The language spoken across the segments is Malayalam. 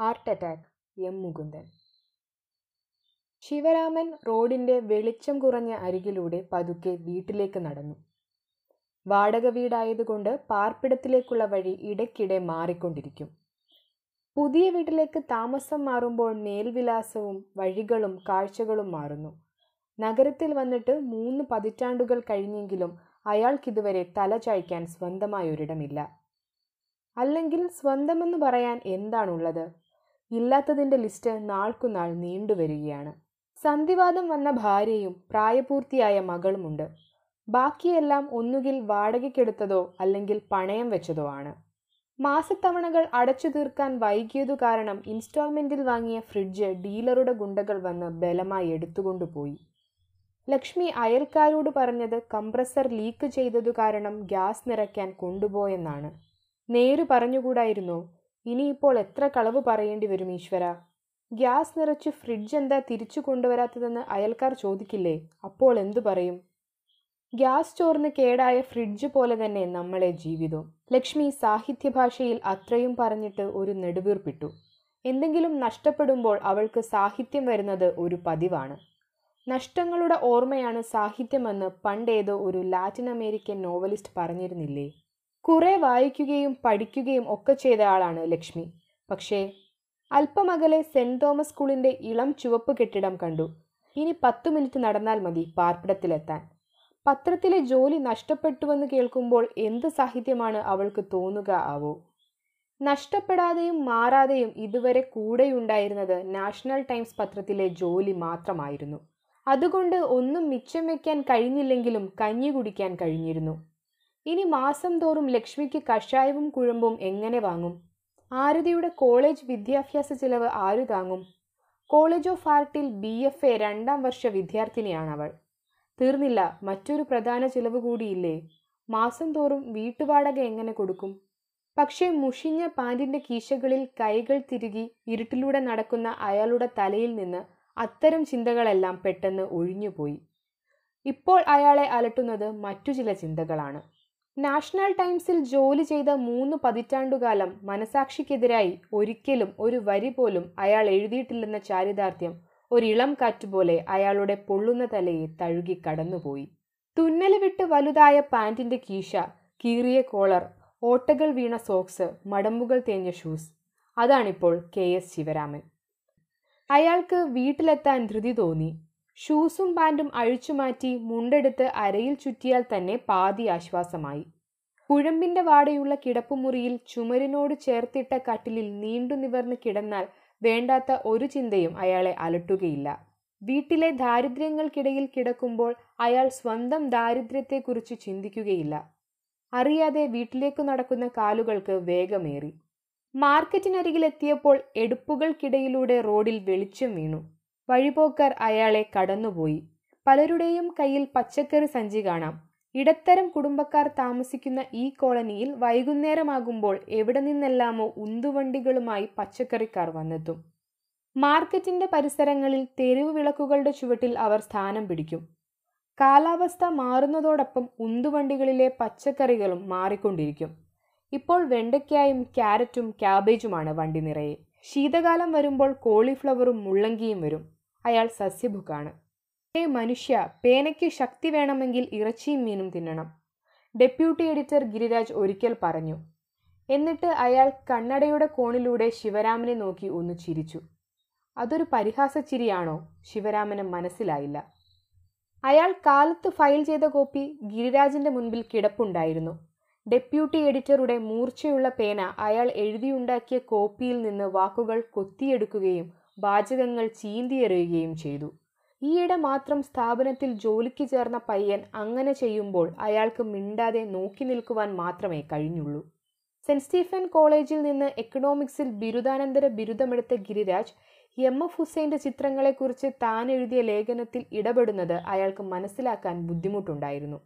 Heart attack M Mukundan. Sivaraman റോഡിന്റെ വെളിച്ചം കുറഞ്ഞ അരികിലൂടെ പതുക്കെ വീട്ടിലേക്ക് നടന്നു. വാടക വീടായതുകൊണ്ട് പാർപ്പിടത്തിലേക്കുള്ള വഴി ഇടയ്ക്കിടെ മാറിക്കൊണ്ടിരിക്കും. പുതിയ വീട്ടിലേക്ക് താമസം മാറുമ്പോൾ മേൽവിലാസവും വഴികളും കാഴ്ചകളും മാറുന്നു. നഗരത്തിൽ വന്നിട്ട് മൂന്ന് പതിറ്റാണ്ടുകൾ കഴിഞ്ഞെങ്കിലും അയാൾക്കിതുവരെ തല ചായ്ക്കാൻ സ്വന്തമായൊരിടമില്ല. അല്ലെങ്കിൽ സ്വന്തമെന്ന് പറയാൻ എന്താണുള്ളത്? ഇല്ലാത്തതിന്റെ ലിസ്റ്റ് നാൾക്കുനാൾ നീണ്ടുവരികയാണ് സന്ധിവാദം വന്ന ഭാര്യയും പ്രായപൂർത്തിയായ മകളുമുണ്ട്. ബാക്കിയെല്ലാം ഒന്നുകിൽ വാടകയ്ക്കെടുത്തതോ അല്ലെങ്കിൽ പണയം വെച്ചതോ ആണ്. മാസത്തവണകൾ അടച്ചു തീർക്കാൻ വൈകിയതു കാരണം ഇൻസ്റ്റാൾമെന്റിൽ വാങ്ങിയ ഫ്രിഡ്ജ് ഡീലറുടെ ഗുണ്ടകൾ വന്ന് ബലമായി എടുത്തുകൊണ്ടുപോയി ലക്ഷ്മി അയൽക്കാരോട് പറഞ്ഞത് കംപ്രസർ ലീക്ക് ചെയ്തതു കാരണം ഗ്യാസ് നിറയ്ക്കാൻ കൊണ്ടുപോയെന്നാണ്. നേര് പറഞ്ഞുകൂടായിരുന്നോ? ഇനിയിപ്പോൾ എത്ര കളവ് പറയേണ്ടി വരും ഈശ്വര? ഗ്യാസ് നിറച്ച് ഫ്രിഡ്ജ് എന്താ തിരിച്ചു കൊണ്ടുവരാത്തതെന്ന് അയൽക്കാർ ചോദിക്കില്ലേ? അപ്പോൾ എന്തു പറയും? ഗ്യാസ് ചോർന്ന് കേടായ ഫ്രിഡ്ജ് പോലെ തന്നെ നമ്മളെ ജീവിതം ലക്ഷ്മി സാഹിത്യഭാഷയിൽ അത്രയും പറഞ്ഞിട്ട് ഒരു നെടുവീർപ്പിട്ടു. എന്തെങ്കിലും നഷ്ടപ്പെടുമ്പോൾ അവൾക്ക് സാഹിത്യം വരുന്നത് ഒരു പതിവാണ്. നഷ്ടങ്ങളുടെ ഓർമ്മയാണ് സാഹിത്യമെന്ന് പണ്ടേതോ ഒരു ലാറ്റിൻ അമേരിക്കൻ നോവലിസ്റ്റ് പറഞ്ഞിരുന്നില്ലേ? കുറെ വായിക്കുകയും പഠിക്കുകയും ഒക്കെ ചെയ്ത ആളാണ് ലക്ഷ്മി. പക്ഷേ അല്പമകലെ സെന്റ് തോമസ് സ്കൂളിന്റെ ഇളം ചുവപ്പ് കെട്ടിടം കണ്ടു. ഇനി പത്തു മിനിറ്റ് നടന്നാൽ മതി പാർപ്പിടത്തിലെത്താൻ. പത്രത്തിലെ ജോലി നഷ്ടപ്പെട്ടുവെന്ന് കേൾക്കുമ്പോൾ എന്ത് സാഹിത്യമാണ് അവൾക്ക് തോന്നുക ആവോ? നഷ്ടപ്പെടാതെയും മാറാതെയും ഇതുവരെ കൂടെയുണ്ടായിരുന്നത് നാഷണൽ ടൈംസ് പത്രത്തിലെ ജോലി മാത്രമായിരുന്നു. അതുകൊണ്ട് ഒന്നും മിച്ചം വയ്ക്കാൻ കഴിഞ്ഞില്ലെങ്കിലും കഞ്ഞി കുടിക്കാൻ കഴിഞ്ഞിരുന്നു. ഇനി മാസം തോറും ലക്ഷ്മിക്ക് കഷായവും കുഴമ്പും എങ്ങനെ വാങ്ങും? ആരതിയുടെ കോളേജ് വിദ്യാഭ്യാസ ചിലവ് ആരു താങ്ങും? കോളേജ് ഓഫ് ആർട്ടിൽ ബി എഫ് എ രണ്ടാം വർഷ വിദ്യാർത്ഥിനിയാണ് അവൾ തീർന്നില്ല മറ്റൊരു പ്രധാന ചിലവ് കൂടിയില്ലേ? മാസം തോറും വീട്ടുവാടക എങ്ങനെ കൊടുക്കും? പക്ഷേ മുഷിഞ്ഞ പാൻറിന്റെ കീശകളിൽ കൈകൾ തിരുകി ഇരുട്ടിലൂടെ നടക്കുന്ന അയാളുടെ തലയിൽ നിന്ന് അത്തരം ചിന്തകളെല്ലാം പെട്ടെന്ന് ഒഴിഞ്ഞുപോയി. ഇപ്പോൾ അയാളെ അലട്ടുന്നത് മറ്റു ചില ചിന്തകളാണ്. നാഷണൽ ടൈംസിൽ ജോലി ചെയ്ത മൂന്ന് പതിറ്റാണ്ടുകാലം മനസാക്ഷിക്കെതിരായി ഒരിക്കലും ഒരു വരി പോലും അയാൾ എഴുതിയിട്ടില്ലെന്ന ചാരിതാർത്ഥ്യം ഒരിളം കാറ്റുപോലെ അയാളുടെ പൊള്ളുന്ന തലയെ തഴുകി കടന്നുപോയി. തുന്നൽ വിട്ട് വലുതായ പാന്റിന്റെ കീശ കീറിയ കോളർ ഓട്ടകൾ വീണ സോക്സ് മടമ്പുകൾ തേഞ്ഞ ഷൂസ്. അതാണിപ്പോൾ കെ. എസ്. ശിവരാമൻ. അയാൾക്ക് വീട്ടിലെത്താൻ ധൃതി തോന്നി. ഷൂസും പാന്റും അഴിച്ചുമാറ്റി മുണ്ടെടുത്ത് അരയിൽ ചുറ്റിയാൽ തന്നെ പാതി ആശ്വാസമായി. കുഴമ്പിന്റെ വാടയുള്ള കിടപ്പുമുറിയിൽ ചുമരിനോട് ചേർത്തിട്ട കട്ടിലിൽ നീണ്ടു നിവർന്ന് കിടന്നാൽ വേണ്ടാത്ത ഒരു ചിന്തയും അയാളെ അലട്ടുകയില്ല. വീട്ടിലെ ദാരിദ്ര്യങ്ങൾക്കിടയിൽ കിടക്കുമ്പോൾ അയാൾ സ്വന്തം ദാരിദ്ര്യത്തെക്കുറിച്ച് ചിന്തിക്കുകയില്ല. അറിയാതെ വീട്ടിലേക്കു നടക്കുന്ന കാലുകൾക്ക് വേഗമേറി. മാർക്കറ്റിനരികിലെത്തിയപ്പോൾ എടുപ്പുകൾക്കിടയിലൂടെ റോഡിൽ വെളിച്ചം വീണു. വഴിപോക്കർ അയാളെ കടന്നുപോയി. പലരുടെയും കയ്യിൽ പച്ചക്കറി സഞ്ചി കാണാം. ഇടത്തരം കുടുംബക്കാർ താമസിക്കുന്ന ഈ കോളനിയിൽ വൈകുന്നേരമാകുമ്പോൾ എവിടെ നിന്നെല്ലാമോ ഉന്തുവണ്ടികളുമായി പച്ചക്കറിക്കാർ വന്നെത്തും. മാർക്കറ്റിന്റെ പരിസരങ്ങളിൽ തെരുവ് വിളക്കുകളുടെ ചുവട്ടിൽ അവർ സ്ഥാനം പിടിക്കും. കാലാവസ്ഥ മാറുന്നതോടൊപ്പം ഉന്തുവണ്ടികളിലെ പച്ചക്കറികളും മാറിക്കൊണ്ടിരിക്കും. ഇപ്പോൾ വെണ്ടയ്ക്കായും ക്യാരറ്റും ക്യാബേജുമാണ് വണ്ടി നിറയെ. ശീതകാലം വരുമ്പോൾ കോളിഫ്ലവറും മുള്ളങ്കിയും വരും. അയാൾ സസ്യഭുക്കാണ്. ഏ മനുഷ്യ പേനയ്ക്ക് ശക്തി വേണമെങ്കിൽ ഇറച്ചിയും മീനും തിന്നണം ഡെപ്യൂട്ടി എഡിറ്റർ ഗിരിരാജ് ഒരിക്കൽ പറഞ്ഞു. എന്നിട്ട് അയാൾ കണ്ണടയുടെ കോണിലൂടെ ശിവരാമനെ നോക്കി ഒന്ന് ചിരിച്ചു. അതൊരു പരിഹാസച്ചിരിയാണോ? ശിവരാമന് മനസ്സിലായില്ല. അയാൾ കാലത്ത് ഫയൽ ചെയ്ത കോപ്പി ഗിരിരാജിന്റെ മുൻപിൽ കിടപ്പുണ്ടായിരുന്നു. ഡെപ്യൂട്ടി എഡിറ്ററുടെ മൂർച്ചയുള്ള പേന അയാൾ എഴുതിയുണ്ടാക്കിയ കോപ്പിയിൽ നിന്ന് വാക്കുകൾ കൊത്തിയെടുക്കുകയും വാചകങ്ങൾ ചീന്തിയെറിയുകയും ചെയ്തു. ഈയിടെ മാത്രം സ്ഥാപനത്തിൽ ജോലിക്ക് ചേർന്ന പയ്യൻ അങ്ങനെ ചെയ്യുമ്പോൾ അയാൾക്ക് മിണ്ടാതെ നോക്കി നിൽക്കുവാൻ മാത്രമേ കഴിഞ്ഞുള്ളൂ. സെന്റ് സ്റ്റീഫൻ കോളേജിൽ നിന്ന് എക്കണോമിക്സിൽ ബിരുദാനന്തര ബിരുദമെടുത്ത ഗിരിരാജ് എം. എഫ്. ഹുസൈന്റെ ചിത്രങ്ങളെക്കുറിച്ച് താൻ എഴുതിയ ലേഖനത്തിൽ ഇടപെടുന്നത് അയാൾക്ക് മനസ്സിലാക്കാൻ ബുദ്ധിമുട്ടുണ്ടായിരുന്നു.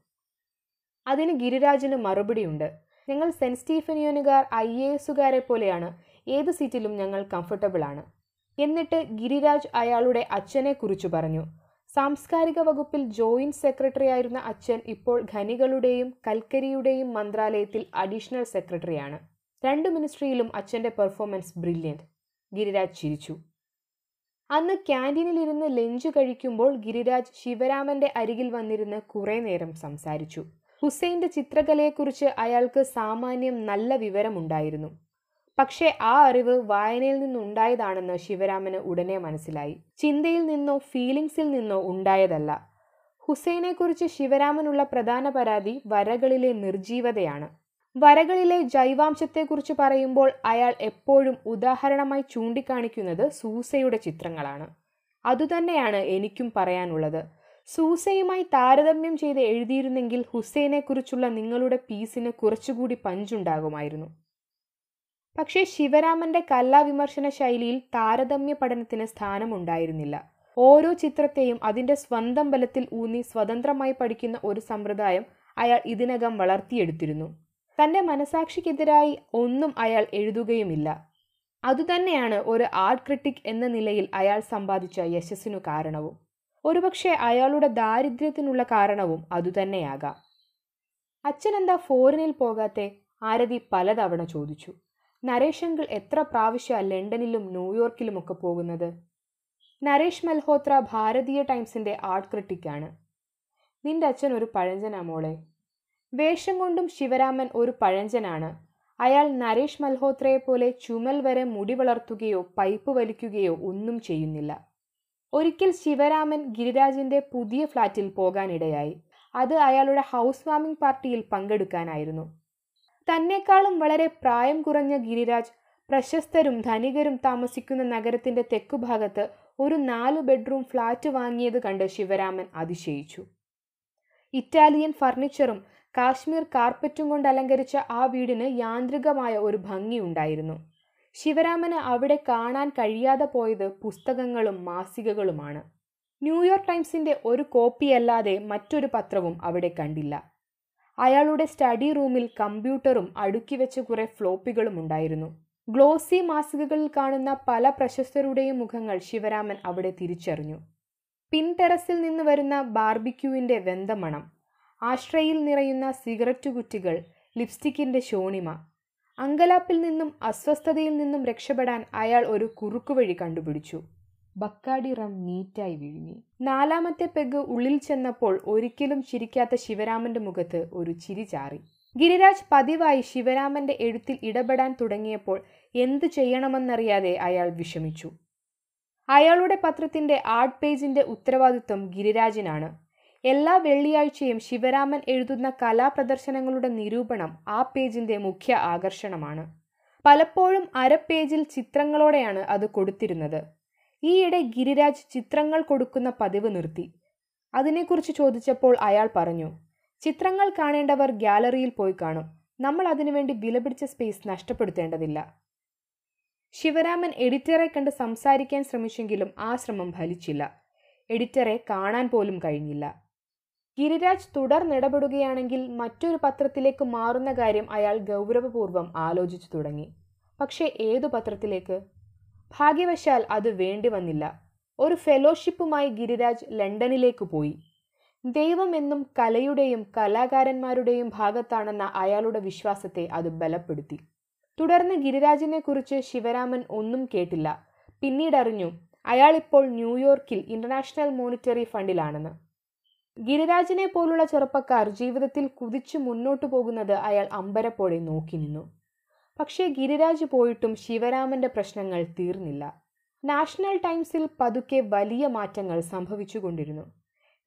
അതിന് ഗിരിരാജിന് മറുപടിയുണ്ട്. ഞങ്ങൾ സെന്റ് സ്റ്റീഫനിയോനുകാർ ഐ. എ. എസുകാരെ പോലെയാണ്. ഏത് സീറ്റിലും ഞങ്ങൾ കംഫർട്ടബിൾ ആണ് എന്നിട്ട് ഗിരിരാജ് അയാളുടെ അച്ഛനെ കുറിച്ചു പറഞ്ഞു. സാംസ്കാരിക വകുപ്പിൽ ജോയിന്റ് സെക്രട്ടറി ആയിരുന്ന അച്ഛൻ ഇപ്പോൾ ഖനികളുടെയും കൽക്കരിയുടെയും മന്ത്രാലയത്തിൽ അഡീഷണൽ സെക്രട്ടറിയാണ് രണ്ട് മിനിസ്ട്രിയിലും അച്ഛന്റെ പെർഫോമൻസ് ബ്രില്യന്റ് ഗിരിരാജ് ചിരിച്ചു. അന്ന് ക്യാന്റീനിലിരുന്ന് ലഞ്ച് കഴിക്കുമ്പോൾ ഗിരിരാജ് ശിവരാമന്റെ അരികിൽ വന്നിരുന്ന് കുറേ നേരം സംസാരിച്ചു. ഹുസൈന്റെ ചിത്രകലയെക്കുറിച്ച് അയാൾക്ക് സാമാന്യം നല്ല വിവരമുണ്ടായിരുന്നു. പക്ഷേ ആ അറിവ് വായനയിൽ നിന്നുണ്ടായതാണെന്ന് ശിവരാമന് ഉടനെ മനസ്സിലായി. ചിന്തയിൽ നിന്നോ ഫീലിംഗ്സിൽ നിന്നോ ഉണ്ടായതല്ല. ഹുസൈനെക്കുറിച്ച് ശിവരാമനുള്ള പ്രധാന പരാതി വരകളിലെ നിർജീവതയാണ് വരകളിലെ ജൈവാംശത്തെക്കുറിച്ച് പറയുമ്പോൾ അയാൾ എപ്പോഴും ഉദാഹരണമായി ചൂണ്ടിക്കാണിക്കുന്നത് സൂസയുടെ ചിത്രങ്ങളാണ്. അതുതന്നെയാണ് എനിക്കും പറയാനുള്ളത്. സൂസയുമായി താരതമ്യം ചെയ്ത് എഴുതിയിരുന്നെങ്കിൽ ഹുസൈനെക്കുറിച്ചുള്ള നിങ്ങളുടെ പീസിന് കുറച്ചുകൂടി പഞ്ചുണ്ടാകുമായിരുന്നു. പക്ഷേ ശിവരാമന്റെ കലാവിമർശന ശൈലിയിൽ താരതമ്യ പഠനത്തിന് സ്ഥാനമുണ്ടായിരുന്നില്ല. ഓരോ ചിത്രത്തെയും അതിന്റെ സ്വന്തം ബലത്തിൽ ഊന്നി സ്വതന്ത്രമായി പഠിക്കുന്ന ഒരു സമ്പ്രദായം അയാൾ ഇതിനകം വളർത്തിയെടുത്തിരുന്നു. തന്റെ മനസാക്ഷിക്കെതിരായി ഒന്നും അയാൾ എഴുതുകയുമില്ല. അതുതന്നെയാണ് ഒരു ആർട്ട് ക്രിട്ടിക് എന്ന നിലയിൽ അയാൾ സമ്പാദിച്ച യശസ്സിനു കാരണവും. ഒരുപക്ഷെ അയാളുടെ ദാരിദ്ര്യത്തിനുള്ള കാരണവും അതുതന്നെയാകാം. അച്ഛനെന്താ ഫോറിനിൽ പോകാത്തെ? ആരതി പലതവണ ചോദിച്ചു. നരേഷ് അങ്കിൾ എത്ര പ്രാവശ്യ ലണ്ടനിലും ന്യൂയോർക്കിലുമൊക്കെ പോകുന്നത്? നരേഷ് മൽഹോത്ര ഭാരതീയ ടൈംസിന്റെ ആർട്ട് ക്രിട്ടിക്കാണ്. നിന്റെ അച്ഛൻ ഒരു പഴഞ്ചനാ മോളെ. വേഷം കൊണ്ടും ശിവരാമൻ ഒരു പഴഞ്ചനാണ്. അയാൾ നരേഷ് മൽഹോത്രയെ പോലെ ചുമൽ വരെ മുടി വളർത്തുകയോ പൈപ്പ് വലിക്കുകയോ ഒന്നും ചെയ്യുന്നില്ല. ഒരിക്കൽ ശിവരാമൻ ഗിരിരാജിന്റെ പുതിയ ഫ്ലാറ്റിൽ പോകാനിടയായി. അത് അയാളുടെ ഹൗസ് വാമിംഗ് പാർട്ടിയിൽ പങ്കെടുക്കാനായിരുന്നു. തന്നെക്കാളും വളരെ പ്രായം കുറഞ്ഞ ഗിരിരാജ് പ്രശസ്തരും ധനികരും താമസിക്കുന്ന നഗരത്തിന്റെ തെക്കുഭാഗത്ത് ഒരു നാല് ബെഡ്റൂം ഫ്ലാറ്റ് വാങ്ങിയത് കണ്ട് ശിവരാമൻ അതിശയിച്ചു. ഇറ്റാലിയൻ ഫർണിച്ചറും കാശ്മീർ കാർപ്പറ്റും കൊണ്ട് അലങ്കരിച്ച ആ വീടിന് യാന്ത്രികമായ ഒരു ഭംഗിയുണ്ടായിരുന്നു ശിവരാമന് അവിടെ കാണാൻ കഴിയാതെ പോയത് പുസ്തകങ്ങളും മാസികകളുമാണ്. ന്യൂയോർക്ക് ടൈംസിന്റെ ഒരു കോപ്പിയല്ലാതെ മറ്റൊരു പത്രവും അവിടെ കണ്ടില്ല. അയാളുടെ സ്റ്റഡി റൂമിൽ കമ്പ്യൂട്ടറും അടുക്കി വെച്ച കുറേ ഫ്ലോപ്പികളും ഉണ്ടായിരുന്നു. ഗ്ലോസി മാസികകളിൽ കാണുന്ന പല പ്രശസ്തരുടെയും മുഖങ്ങൾ ശിവരാമൻ അവിടെ തിരിച്ചറിഞ്ഞു. പിൻടെറസിൽ നിന്ന് വരുന്ന ബാർബിക്യൂവിന്റെ വെന്തമണം ആശ്രയിൽ നിറയുന്ന സിഗരറ്റ് കുറ്റികൾ ലിപ്സ്റ്റിക്കിന്റെ ശോണിമ അങ്കലാപ്പിൽ നിന്നും അസ്വസ്ഥതയിൽ നിന്നും രക്ഷപ്പെടാൻ അയാൾ ഒരു കുറുക്കുവഴി കണ്ടുപിടിച്ചു. ബക്കാടി റം നീറ്റായി വിഴുങ്ങി. നാലാമത്തെ പെഗ് ഉള്ളിൽ ചെന്നപ്പോൾ ഒരിക്കലും ചിരിക്കാത്ത ശിവരാമന്റെ മുഖത്ത് ഒരു ചിരി ചാറി. ഗിരിരാജ് പതിവായി ശിവരാമന്റെ എഴുത്തിൽ ഇടപെടാൻ തുടങ്ങിയപ്പോൾ എന്തു ചെയ്യണമെന്നറിയാതെ അയാൾ വിഷമിച്ചു. അയാളുടെ പത്രത്തിന്റെ ആർട്ട് പേജിന്റെ ഉത്തരവാദിത്വം ഗിരിരാജിനാണ്. എല്ലാ വെള്ളിയാഴ്ചയും ശിവരാമൻ എഴുതുന്ന കലാപ്രദർശനങ്ങളുടെ നിരൂപണം ആ പേജിന്റെ മുഖ്യ ആകർഷണമാണ്. പലപ്പോഴും അര പേജിൽ ചിത്രങ്ങളോടെയാണ് അത് കൊടുത്തിരുന്നത്. ഈയിടെ ഗിരിരാജ് ചിത്രങ്ങൾ കൊടുക്കുന്ന പതിവ് നിർത്തി. അതിനെക്കുറിച്ച് ചോദിച്ചപ്പോൾ അയാൾ പറഞ്ഞു ചിത്രങ്ങൾ കാണേണ്ടവർ ഗ്യാലറിയിൽ പോയി കാണും. നമ്മൾ അതിനുവേണ്ടി വിലപിടിച്ച സ്പേസ് നഷ്ടപ്പെടുത്തേണ്ടതില്ല. ശിവരാമൻ എഡിറ്ററെ കണ്ട് സംസാരിക്കാൻ ശ്രമിച്ചെങ്കിലും ആ ശ്രമം ഫലിച്ചില്ല. എഡിറ്ററെ കാണാൻ പോലും കഴിഞ്ഞില്ല. ഗിരിരാജ് തുടർന്നിടപെടുകയാണെങ്കിൽ മറ്റൊരു പത്രത്തിലേക്ക് മാറുന്ന കാര്യം അയാൾ ഗൗരവപൂർവം ആലോചിച്ചു തുടങ്ങി. പക്ഷേ ഏതു പത്രത്തിലേക്ക്? ഭാഗ്യവശാൽ അത് വേണ്ടി വന്നില്ല. ഒരു ഫെലോഷിപ്പുമായി ഗിരിരാജ് ലണ്ടനിലേക്ക് പോയി. ദൈവമെന്നും കലയുടെയും കലാകാരന്മാരുടെയും ഭാഗത്താണെന്ന അയാളുടെ വിശ്വാസത്തെ അത് ബലപ്പെടുത്തി. തുടർന്ന് ഗിരിരാജിനെ കുറിച്ച് ശിവരാമൻ ഒന്നും കേട്ടില്ല. പിന്നീടറിഞ്ഞു അയാളിപ്പോൾ ന്യൂയോർക്കിൽ ഇന്റർനാഷണൽ മോണിറ്ററി ഫണ്ടിലാണെന്ന്. ഗിരിരാജിനെ പോലുള്ള ചെറുപ്പക്കാർ ജീവിതത്തിൽ കുതിച്ചു മുന്നോട്ടു പോകുന്നത് അയാൾ അമ്പരപ്പോടെ നോക്കി നിന്നു. പക്ഷേ ഗിരിരാജ് പോയിട്ടും ശിവരാമന്റെ പ്രശ്നങ്ങൾ തീർന്നില്ല. നാഷണൽ ടൈംസിൽ പതുക്കെ വലിയ മാറ്റങ്ങൾ സംഭവിച്ചുകൊണ്ടിരുന്നു.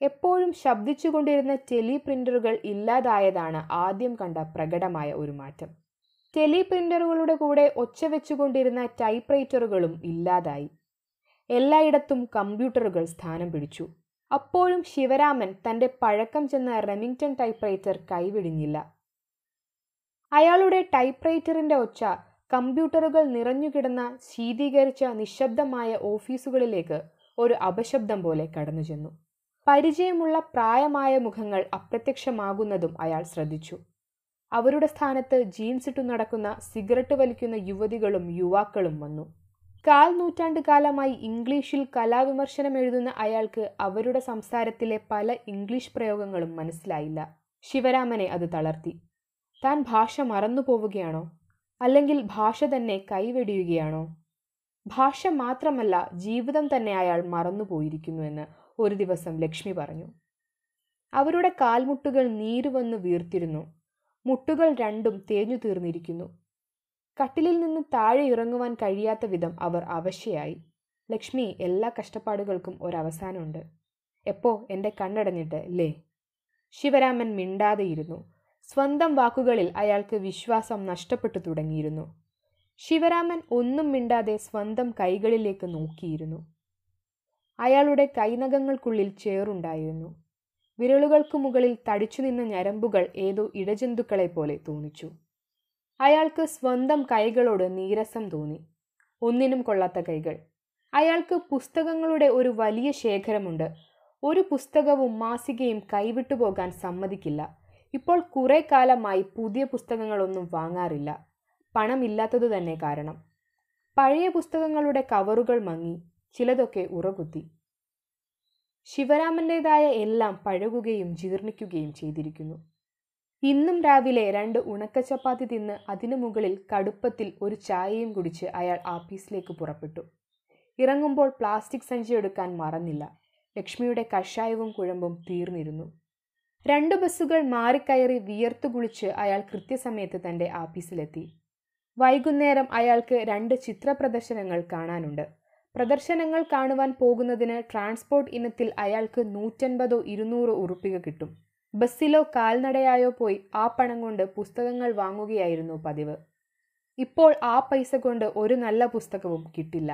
എപ്പോഴും ശബ്ദിച്ചുകൊണ്ടിരുന്ന ടെലി പ്രിന്ററുകൾ ഇല്ലാതായതാണ് ആദ്യം കണ്ട പ്രകടമായ ഒരു മാറ്റം. ടെലി പ്രിന്ററുകളുടെ കൂടെ ഒച്ച വെച്ചുകൊണ്ടിരുന്ന ടൈപ്പ് റൈറ്ററുകളും ഇല്ലാതായി. എല്ലായിടത്തും കമ്പ്യൂട്ടറുകൾ സ്ഥാനം പിടിച്ചു. അപ്പോഴും ശിവരാമൻ തന്റെ പഴക്കം ചെന്ന റെമിങ്ടൺ ടൈപ്പ് റൈറ്റർ കൈവിടിഞ്ഞില്ല. അയാളുടെ ടൈപ്പ് റൈറ്ററിന്റെ ഒച്ച കമ്പ്യൂട്ടറുകൾ നിറഞ്ഞുകിടന്ന ശീതീകരിച്ച നിശബ്ദമായ ഓഫീസുകളിലേക്ക് ഒരു അപശബ്ദം പോലെ കടന്നു ചെന്നു പരിചയമുള്ള പ്രായമായ മുഖങ്ങൾ അപ്രത്യക്ഷമാകുന്നതും അയാൾ ശ്രദ്ധിച്ചു. അവരുടെ സ്ഥാനത്ത് ജീൻസ് ഇട്ടു നടക്കുന്ന സിഗരറ്റ് വലിക്കുന്ന യുവതികളും യുവാക്കളും വന്നു. കാൽ നൂറ്റാണ്ട് കാലമായി ഇംഗ്ലീഷിൽ കലാവിമർശനം എഴുതുന്ന അയാൾക്ക് അവരുടെ സംസാരത്തിലെ പല ഇംഗ്ലീഷ് പ്രയോഗങ്ങളും മനസ്സിലായില്ല. ശിവരാമനെ അത് തളർത്തി. താൻ ഭാഷ മറന്നു പോവുകയാണോ? അല്ലെങ്കിൽ ഭാഷ തന്നെ കൈവെടിയുകയാണോ? ഭാഷ മാത്രമല്ല ജീവിതം തന്നെ അയാൾ മറന്നുപോയിരിക്കുന്നുവെന്ന് ഒരു ദിവസം ലക്ഷ്മി പറഞ്ഞു. അവരുടെ കാൽമുട്ടുകൾ നീരുവന്ന് വീർത്തിരുന്നു. മുട്ടുകൾ രണ്ടും തേഞ്ഞു തീർന്നിരിക്കുന്നു. കട്ടിലിൽ നിന്ന് താഴെ ഇറങ്ങുവാൻ കഴിയാത്ത വിധം അവർ അവശയായി. ലക്ഷ്മി എല്ലാ കഷ്ടപ്പാടുകൾക്കും ഒരവസാനമുണ്ട്. എപ്പോ എന്റെ കണ്ണടഞ്ഞിട്ട് ലേ ശിവരാമൻ മിണ്ടാതെയിരുന്നു. സ്വന്തം വാക്കുകളിൽ അയാൾക്ക് വിശ്വാസം നഷ്ടപ്പെട്ടു തുടങ്ങിയിരുന്നു. ശിവരാമൻ ഒന്നും മിണ്ടാതെ സ്വന്തം കൈകളിലേക്ക് നോക്കിയിരുന്നു. അയാളുടെ കൈനഖങ്ങൾക്കുള്ളിൽ ചേറുണ്ടായിരുന്നു. വിരലുകൾക്ക് മുകളിൽ തടിച്ചു നിന്ന ഞരമ്പുകൾ ഏതോ ഇടജന്തുക്കളെ പോലെ തോന്നിച്ചു. അയാൾക്ക് സ്വന്തം കൈകളോട് നീരസം തോന്നി. ഒന്നിനും കൊള്ളാത്ത കൈകൾ. അയാൾക്ക് പുസ്തകങ്ങളുടെ ഒരു വലിയ ശേഖരമുണ്ട്. ഒരു പുസ്തകവും മാസികയും കൈവിട്ടുപോകാൻ സമ്മതിക്കില്ല. ഇപ്പോൾ കുറേ കാലമായി പുതിയ പുസ്തകങ്ങളൊന്നും വാങ്ങാറില്ല. പണമില്ലാത്തതു തന്നെ കാരണം. പഴയ പുസ്തകങ്ങളുടെ കവറുകൾ മങ്ങി ചിലതൊക്കെ ഉറകുത്തി. ശിവരാമന്റെതായ എല്ലാം പഴകുകയും ജീർണിക്കുകയും ചെയ്തിരിക്കുന്നു. ഇന്നും രാവിലെ രണ്ട് ഉണക്കച്ചപ്പാത്തി തിന്ന് അതിനു മുകളിൽ കടുപ്പത്തിൽ ഒരു ചായയും കുടിച്ച് അയാൾ ആഫീസിലേക്ക് പുറപ്പെട്ടു. ഇറങ്ങുമ്പോൾ പ്ലാസ്റ്റിക് സഞ്ചി എടുക്കാൻ മറന്നില്ല. ലക്ഷ്മിയുടെ കഷായവും കുഴമ്പും തീർന്നിരുന്നു. രണ്ട് ബസ്സുകൾ മാറിക്കയറി വിയർത്തു കുളിച്ച് അയാൾ കൃത്യസമയത്ത് തന്റെ ആഫീസിലെത്തി. വൈകുന്നേരം അയാൾക്ക് രണ്ട് ചിത്ര പ്രദർശനങ്ങൾ കാണാനുണ്ട്. പ്രദർശനങ്ങൾ കാണുവാൻ പോകുന്നതിന് ട്രാൻസ്പോർട്ട് ഇനത്തിൽ അയാൾക്ക് നൂറ്റൻപതോ ഇരുന്നൂറോ ഉറുപ്പിക കിട്ടും. ബസ്സിലോ കാൽനടയായോ പോയി ആ പണം കൊണ്ട് പുസ്തകങ്ങൾ വാങ്ങുകയായിരുന്നു പതിവ്. ഇപ്പോൾ ആ പൈസ കൊണ്ട് ഒരു നല്ല പുസ്തകവും കിട്ടില്ല.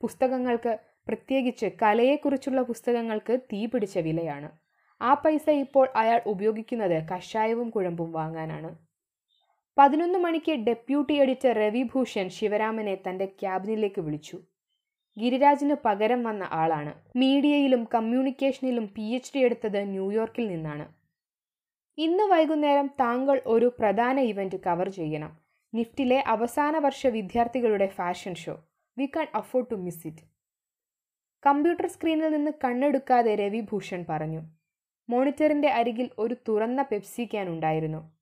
പുസ്തകങ്ങൾക്ക് പ്രത്യേകിച്ച് കലയെക്കുറിച്ചുള്ള പുസ്തകങ്ങൾക്ക് തീ പിടിച്ച വിലയാണ്. ആ പൈസ ഇപ്പോൾ അയാൾ ഉപയോഗിക്കുന്നത് കഷായവും കുഴമ്പും വാങ്ങാനാണ്. പതിനൊന്ന് മണിക്ക് ഡെപ്യൂട്ടി എഡിറ്റർ രവിഭൂഷൺ ശിവരാമനെ തന്റെ ക്യാബിനിലേക്ക് വിളിച്ചു. ഗിരിരാജിന് പകരം വന്ന ആളാണ്. മീഡിയയിലും കമ്മ്യൂണിക്കേഷനിലും പി എച്ച് ഡി എടുത്തത് ന്യൂയോർക്കിൽ നിന്നാണ്. ഇന്ന് വൈകുന്നേരം താങ്കൾ ഒരു പ്രധാന ഇവന്റ് കവർ ചെയ്യണം. നിഫ്റ്റിലെ അവസാന വർഷ വിദ്യാർത്ഥികളുടെ fashion show. We can't afford to miss it. Computer സ്ക്രീനിൽ നിന്ന് കണ്ണെടുക്കാതെ രവിഭൂഷൺ പറഞ്ഞു. മോണിറ്ററിന്റെ അരികിൽ ഒരു തുറന്ന പെപ്സി ക്യാൻ ഉണ്ടായിരുന്നു.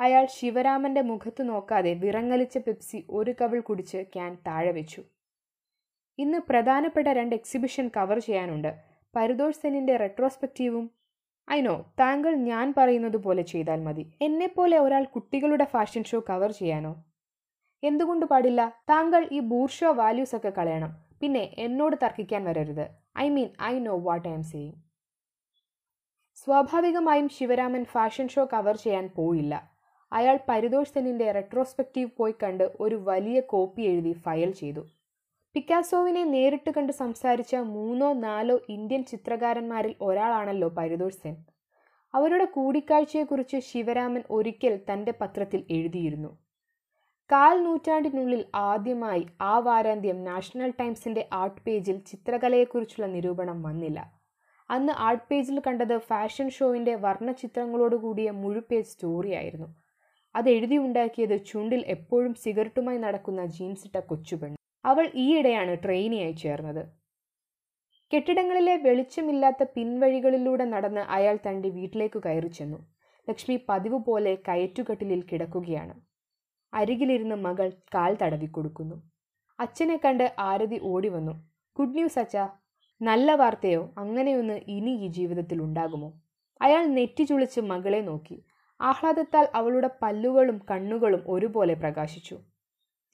അയാൾ ശിവരാമന്റെ മുഖത്ത് നോക്കാതെ വിറങ്ങലിച്ച പെപ്സി ഒരു കവിൾ കുടിച്ച് ക്യാൻ താഴെ വെച്ചു. ഇന്ന് പ്രധാനപ്പെട്ട രണ്ട് എക്സിബിഷൻ കവർ ചെയ്യാനുണ്ട്. പരിതോഷ് സെന്നിന്റെ റെട്രോസ്പെക്റ്റീവും അയിനോ താങ്കൾ ഞാൻ പറയുന്നത് പോലെ ചെയ്താൽ മതി. എന്നെപ്പോലെ ഒരാൾ കുട്ടികളുടെ ഫാഷൻ ഷോ കവർ ചെയ്യാനോ? എന്തുകൊണ്ട് പാടില്ല? താങ്കൾ ഈ ബൂർഷോ വാല്യൂസ് ഒക്കെ കളയണം. പിന്നെ എന്നോട് തർക്കിക്കാൻ വരരുത്. I mean I know what I'm saying സ്വാഭാവികമായും ശിവരാമൻ ഫാഷൻ ഷോ കവർ ചെയ്യാൻ പോയില്ല. അയാൾ പരിതോഷ് സെന്നിന്റെ റെട്രോസ്പെക്റ്റീവ് പോയി കണ്ട് ഒരു വലിയ കോപ്പി എഴുതി ഫയൽ ചെയ്തു. പിക്കാസോവിനെ നേരിട്ട് കണ്ട് സംസാരിച്ച മൂന്നോ നാലോ ഇന്ത്യൻ ചിത്രകാരന്മാരിൽ ഒരാളാണല്ലോ പരിതോഷ് സെൻ. അവരുടെ കൂടിക്കാഴ്ചയെക്കുറിച്ച് ശിവരാമൻ ഒരിക്കൽ തന്റെ പത്രത്തിൽ എഴുതിയിരുന്നു. കാൽ നൂറ്റാണ്ടിനുള്ളിൽ ആദ്യമായി ആ വാരാന്ത്യം നാഷണൽ ടൈംസിന്റെ ആർട്ട് പേജിൽ ചിത്രകലയെക്കുറിച്ചുള്ള നിരൂപണം വന്നില്ല. അന്ന് ആർട്ട് പേജിൽ കണ്ടത് ഫാഷൻ ഷോവിന്റെ വർണചിത്രങ്ങളോടുകൂടിയ മുഴുപേജ് സ്റ്റോറിയായിരുന്നു. അത് എഴുതി ഉണ്ടാക്കിയത് ചുണ്ടിൽ എപ്പോഴും സിഗരറ്റുമായി നടക്കുന്ന ജീൻസിട്ട കൊച്ചുപെണ്ണ്. അവൾ ഈയിടെയാണ് ട്രെയിനിയായി ചേർന്നത്. കെട്ടിടങ്ങളിലെ വെളിച്ചമില്ലാത്ത പിൻവഴികളിലൂടെ നടന്ന് അയാൾ തന്റെ വീട്ടിലേക്ക് കയറി ചെന്നു. ലക്ഷ്മി പതിവ് പോലെ കയറ്റുകട്ടിലിൽ കിടക്കുകയാണ്. അരികിലിരുന്ന് മകൾ കാൽ തടവിക്കൊടുക്കുന്നു. അച്ഛനെ കണ്ട് ആരതി ഓടി വന്നു ഗുഡ് ന്യൂസ് അച്ഛാ. നല്ല വാർത്തയോ അങ്ങനെയൊന്ന് ഇനി ഈ ജീവിതത്തിൽ ഉണ്ടാകുമോ? അയാൾ നെറ്റി ചുളിച്ച് മകളെ നോക്കി. ആഹ്ലാദത്താൽ അവളുടെ പല്ലുകളും കണ്ണുകളും ഒരുപോലെ പ്രകാശിച്ചു.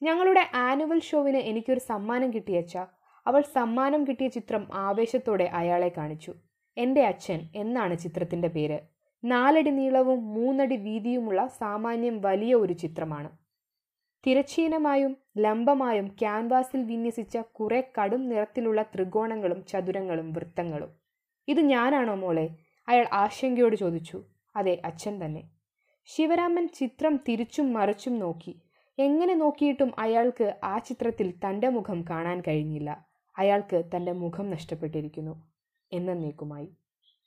ഞങ്ങളുടെ ആനുവൽ ഷോവിന് എനിക്കൊരു സമ്മാനം കിട്ടിയച്ച. അവൾ സമ്മാനം കിട്ടിയ ചിത്രം ആവേശത്തോടെ അയാളെ കാണിച്ചു. എന്റെ അച്ഛൻ എന്നാണ് ചിത്രത്തിന്റെ പേര്. നാലടി നീളവും മൂന്നടി വീതിയുമുള്ള സാമാന്യം വലിയ ഒരു ചിത്രമാണ്. തിരച്ചീനമായും ലംബമായും ക്യാൻവാസിൽ വിന്യസിച്ച കുറെ കടും നിറത്തിലുള്ള ത്രികോണങ്ങളും ചതുരങ്ങളും വൃത്തങ്ങളും. ഇത് ഞാനാണോ മോളെ? അയാൾ ആശങ്കയോട് ചോദിച്ചു. അതെ അച്ഛൻ തന്നെ. ശിവരാമൻ ചിത്രം തിരിച്ചും മറിച്ചും നോക്കി. എങ്ങനെ നോക്കിയിട്ടും അയാൾക്ക് ആ ചിത്രത്തിൽ തന്റെ മുഖം കാണാൻ കഴിഞ്ഞില്ല. അയാൾക്ക് തന്റെ മുഖം നഷ്ടപ്പെട്ടിരിക്കുന്നു. എന്നേക്കുമായി